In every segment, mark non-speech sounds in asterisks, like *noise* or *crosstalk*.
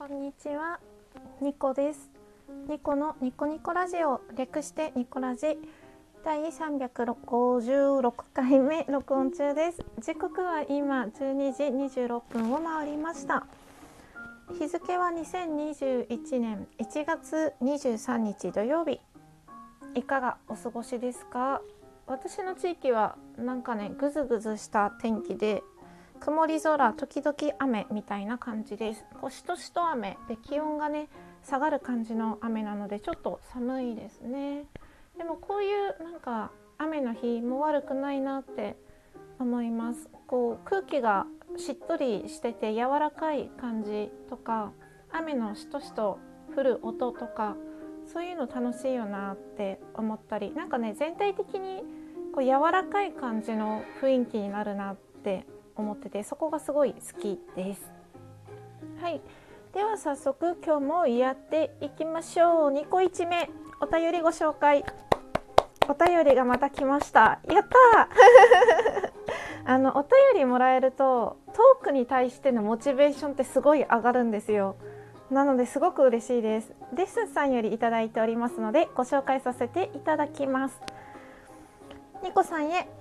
こんにちは、ニコです。ニコのニコニコラジオ、略してニコラジ第356回目録音中です。時刻は今12時26分を回りました。日付は2021年1月23日土曜日。いかがお過ごしですか？私の地域はなんかねぐずぐずした天気で曇り空時々雨みたいな感じです。こうしとしと雨。で気温がね下がる感じの雨なのでちょっと寒いですね。でもこういうなんか雨の日も悪くないなって思います。こう空気がしっとりしてて柔らかい感じとか雨のしとしと降る音とかそういうの楽しいよなって思ったりなんかね全体的にこう柔らかい感じの雰囲気になるなって思っててそこがすごい好きです。はい。では早速今日もやっていきましょう。2個1目。お便りご紹介。お便りがまた来ました。やった *laughs* あのお便りもらえるとトークに対してのモチベーションってすごい上がるんですよ。なのですごく嬉しいです。デッスンさんよりいただいておりますのでご紹介させていただきます。ニコさんへ。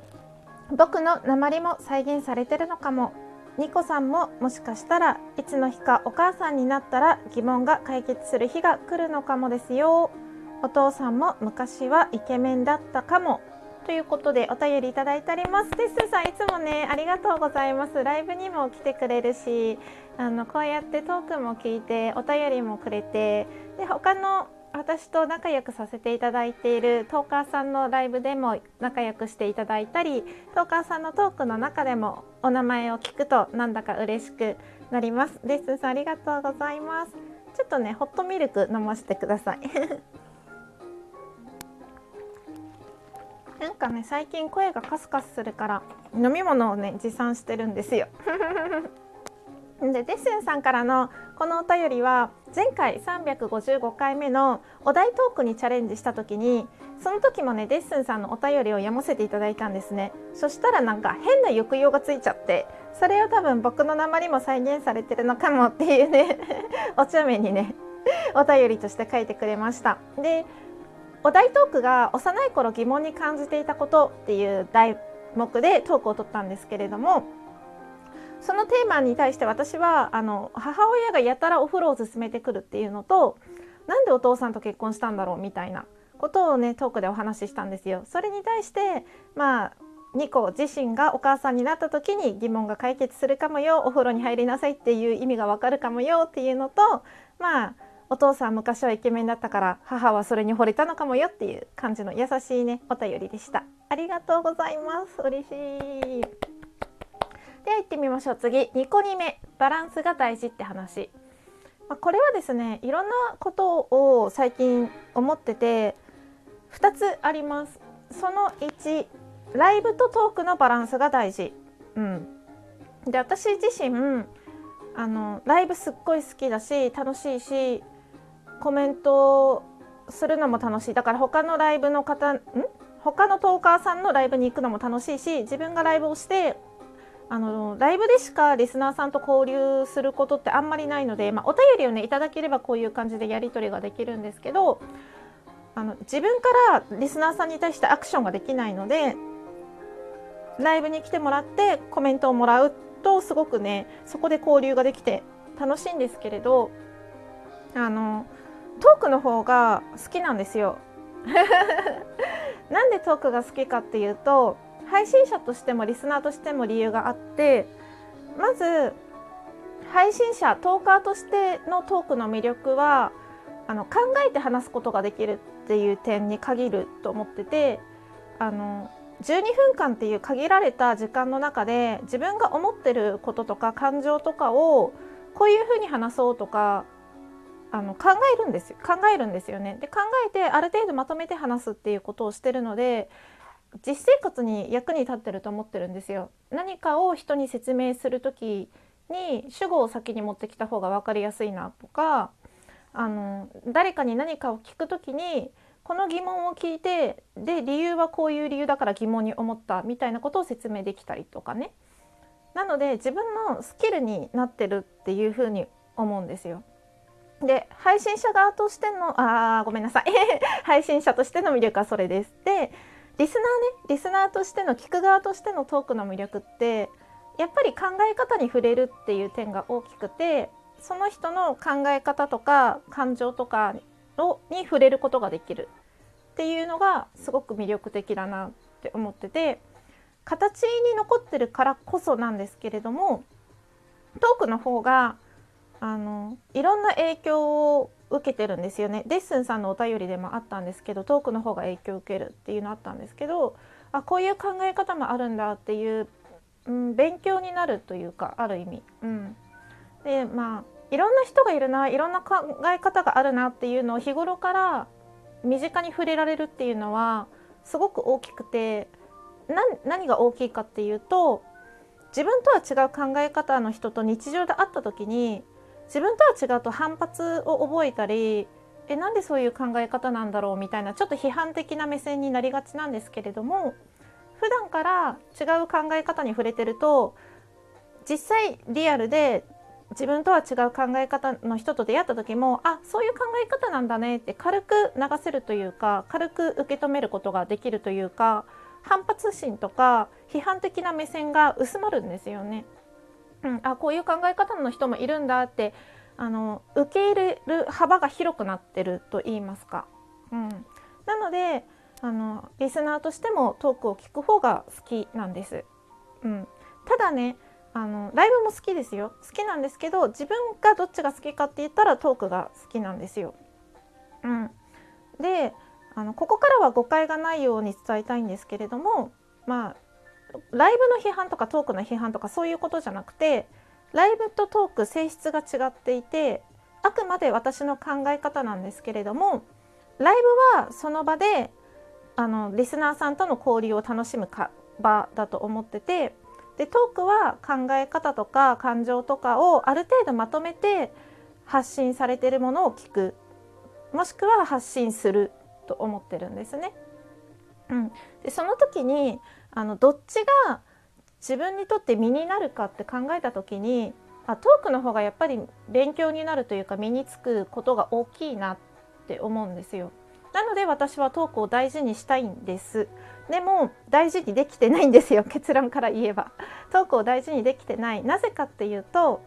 僕の鉛も再現されてるのかも。ニコさんももしかしたらいつの日かお母さんになったら疑問が解決する日が来るのかもですよ。お父さんも昔はイケメンだったかも。ということでお便りいただいております。テッスさんいつもねありがとうございます。ライブにも来てくれるしあのこうやってトークも聞いてお便りもくれてで他の私と仲良くさせていただいているトーカーさんのライブでも仲良くしていただいたりトーカーさんのトークの中でもお名前を聞くとなんだか嬉しくなります。レッスンさんありがとうございます。ちょっとねホットミルク飲ませてください。*laughs* なんかね最近声がカスカスするから飲み物をね持参してるんですよ。*laughs* でデッセンさんからのこのお便りは前回355回目のお題トークにチャレンジした時にその時もねデッセンさんのお便りを読ませていただいたんですね。そしたらなんか変な抑揚がついちゃってそれを多分僕の鉛も再現されてるのかもっていうね *laughs* お茶目にねお便りとして書いてくれました。でお題トークが幼い頃疑問に感じていたことっていう題目でトークを取ったんですけれどもそのテーマに対して私はあの母親がやたらお風呂を勧めてくるっていうのとなんでお父さんと結婚したんだろうみたいなことをねトークでお話ししたんですよ。それに対してまあニコ自身がお母さんになった時に疑問が解決するかもよお風呂に入りなさいっていう意味がわかるかもよっていうのとまあお父さん昔はイケメンだったから母はそれに惚れたのかもよっていう感じの優しいねお便りでした。ありがとうございます嬉しい。では行ってみましょう。次。2個2目。バランスが大事って話、まあ、これはですねいろんなことを最近思ってて2つあります。その1ライブとトークのバランスが大事。うん。で私自身あのライブすっごい好きだし楽しいしコメントするのも楽しい。だから他のライブの方ん？他のトーカーさんのライブに行くのも楽しいし自分がライブをしてあのライブでしかリスナーさんと交流することってあんまりないので、まあ、お便りをねいただければこういう感じでやり取りができるんですけどあの自分からリスナーさんに対してアクションができないのでライブに来てもらってコメントをもらうとすごくねそこで交流ができて楽しいんですけれどあのトークの方が好きなんですよ。*laughs* なんでトークが好きかっていうと配信者としてもリスナーとしても理由があってまず配信者トーカーとしてのトークの魅力はあの考えて話すことができるっていう点に限ると思っててあの12分間っていう限られた時間の中で自分が思ってることとか感情とかをこういうふうに話そうとかあの考えるんですよ考えるんですよね。で考えてある程度まとめて話すっていうことをしてるので実生活に役に立ってると思ってるんですよ。何かを人に説明する時に主語を先に持ってきた方が分かりやすいなとかあの誰かに何かを聞く時にこの疑問を聞いてで理由はこういう理由だから疑問に思ったみたいなことを説明できたりとかねなので自分のスキルになってるっていうふうに思うんですよ。で配信者側としてのあごめんなさい *laughs* 配信者としての魅力はそれです。でリスナーねリスナーとしての聞く側としてのトークの魅力ってやっぱり考え方に触れるっていう点が大きくてその人の考え方とか感情とかをに触れることができるっていうのがすごく魅力的だなって思ってて形に残ってるからこそなんですけれどもトークの方があのいろんな影響を受けてるんですよね。デッスンさんのお便りでもあったんですけどトークの方が影響を受けるっていうのあったんですけどあこういう考え方もあるんだっていう、うん、勉強になるというかある意味。うん、でまあいろんな人がいるないろんな考え方があるなっていうのを日頃から身近に触れられるっていうのはすごく大きくて何が大きいかっていうと自分とは違う考え方の人と日常で会った時に自分とは違うと反発を覚えたりえなんでそういう考え方なんだろうみたいなちょっと批判的な目線になりがちなんですけれども普段から違う考え方に触れてると実際リアルで自分とは違う考え方の人と出会った時もあそういう考え方なんだねって軽く流せるというか軽く受け止めることができるというか反発心とか批判的な目線が薄まるんですよね。うん、あこういう考え方の人もいるんだってあの受け入れる幅が広くなってると言いますか。うん、なのであのリスナーとしてもトークを聞く方が好きなんです。うん、ただねあのライブも好きですよ好きなんですけど自分がどっちが好きかって言ったらトークが好きなんですよ。うん、であのここからは誤解がないように伝えたいんですけれどもまあライブの批判とかトークの批判とかそういうことじゃなくてライブとトーク性質が違っていてあくまで私の考え方なんですけれどもライブはその場であのリスナーさんとの交流を楽しむか場だと思っててでトークは考え方とか感情とかをある程度まとめて発信されてるものを聞くもしくは発信すると思ってるんですね。うん、でその時にあのどっちが自分にとって身になるかって考えた時にあトークの方がやっぱり勉強になるというか身につくことが大きいなって思うんですよ。なので私はトークを大事にしたいんです。でも大事にできてないんですよ *laughs* 結論から言えば。トークを大事にできてない。なぜかっていうと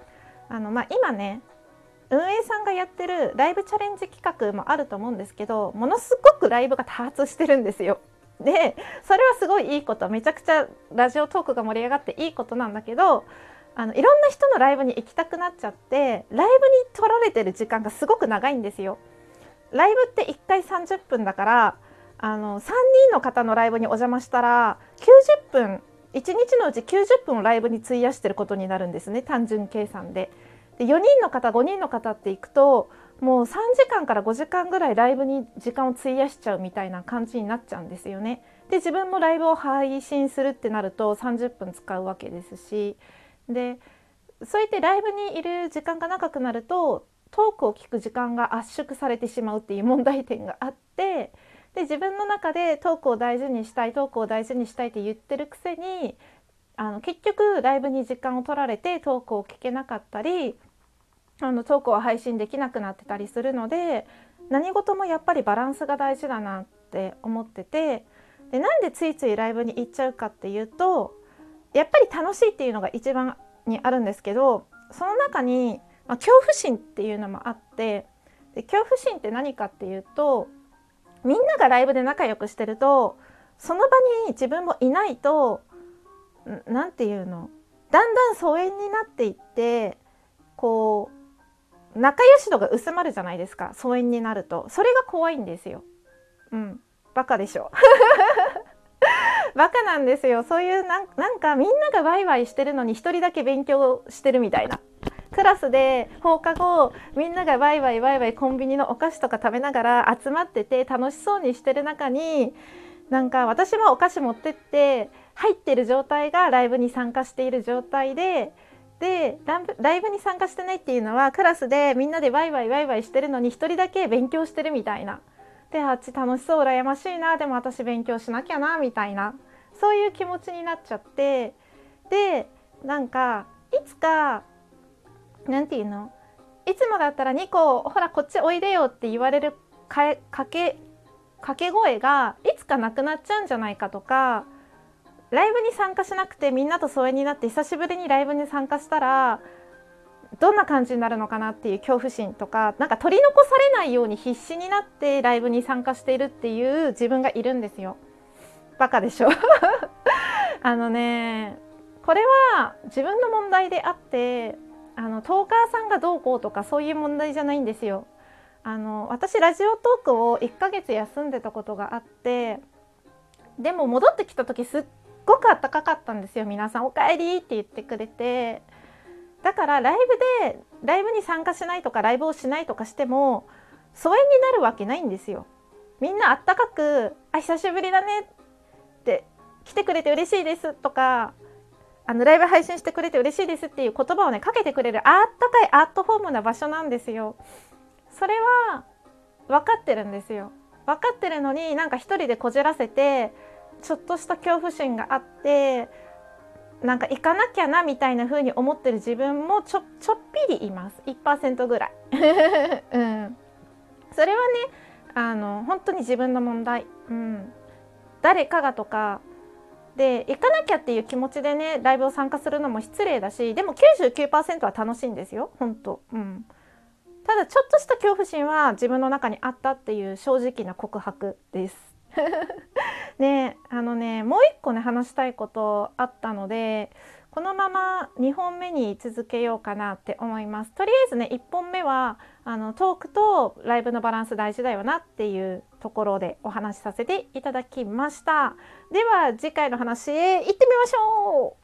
あの、まあ、今ね運営さんがやってるライブチャレンジ企画もあると思うんですけどものすごくライブが多発してるんですよ。でそれはすごいいいことめちゃくちゃラジオトークが盛り上がっていいことなんだけどあのいろんな人のライブに行きたくなっちゃってライブに取られてる時間がすごく長いんですよ。ライブって1回30分だからあの3人の方のライブにお邪魔したら90分1日のうち90分をライブに費やしてることになるんですね単純計算で。で4人の方5人の方っていくともう3時間から5時間ぐらいライブに時間を費やしちゃうみたいな感じになっちゃうんですよね。で自分もライブを配信するってなると30分使うわけですしでそうやってライブにいる時間が長くなるとトークを聞く時間が圧縮されてしまうっていう問題点があってで自分の中でトークを大事にしたいトークを大事にしたいって言ってるくせにあの結局ライブに時間を取られてトークを聞けなかったりあのトークを配信できなくなってたりするので何事もやっぱりバランスが大事だなって思っててでなんでついついライブに行っちゃうかっていうとやっぱり楽しいっていうのが一番にあるんですけどその中に、まあ、恐怖心っていうのもあってで恐怖心って何かっていうとみんながライブで仲良くしてるとその場に自分もいないと何て言うのだんだん疎遠になっていってこう仲良し度が薄まるじゃないですか。疎遠になると。それが怖いんですよ。うん。バカでしょ。*laughs* バカなんですよ。そういうなんなんかみんながワイワイしてるのに一人だけ勉強してるみたいな。クラスで放課後みんながワイワイワイワイコンビニのお菓子とか食べながら集まってて楽しそうにしてる中になんか私もお菓子持ってって入ってる状態がライブに参加している状態ででライブに参加してないっていうのはクラスでみんなでワイワイワイワイしてるのに1人だけ勉強してるみたいな。であっち楽しそう羨ましいな。でも私勉強しなきゃなみたいな。そういう気持ちになっちゃって。でなんかいつか何て言うの？いつもだったら2個ほらこっちおいでよって言われるかけ掛け声がいつかなくなっちゃうんじゃないかとかライブに参加しなくてみんなと疎遠になって久しぶりにライブに参加したらどんな感じになるのかなっていう恐怖心とかなんか取り残されないように必死になってライブに参加しているっていう自分がいるんですよ。バカでしょ？*laughs* あのねこれは自分の問題であってあのトーカーさんがどうこうとかそういう問題じゃないんですよ。あの私ラジオトークを1ヶ月休んでたことがあってでも戻ってきた時すっごくあったかかったんですよ皆さん「おかえり」って言ってくれてだからライブでライブに参加しないとかライブをしないとかしても疎遠になるわけないんですよ。みんなあったかく「あ久しぶりだね」って「来てくれて嬉しいです」とかあのライブ配信してくれて嬉しいですっていう言葉をねかけてくれるあったかいアットホームな場所なんですよ。それは分かってるんですよ。分かってるのになんか一人でこじらせてちょっとした恐怖心があってなんか行かなきゃなみたいな風に思ってる自分もちょちょっぴりいます。1%ぐらい、*laughs* うん、それはねあの本当に自分の問題、うん、誰かがとか。で行かなきゃっていう気持ちでねライブを参加するのも失礼だしでも99%は楽しいんですよ。本当。うん。ただちょっとした恐怖心は自分の中にあったっていう正直な告白です。*laughs* ねあのねもう一個ね話したいことあったのでこのまま2本目に続けようかなって思います。とりあえずね1本目はあのトークとライブのバランス大事だよなっていうところでお話しさせていただきました。では次回の話へ行ってみましょう。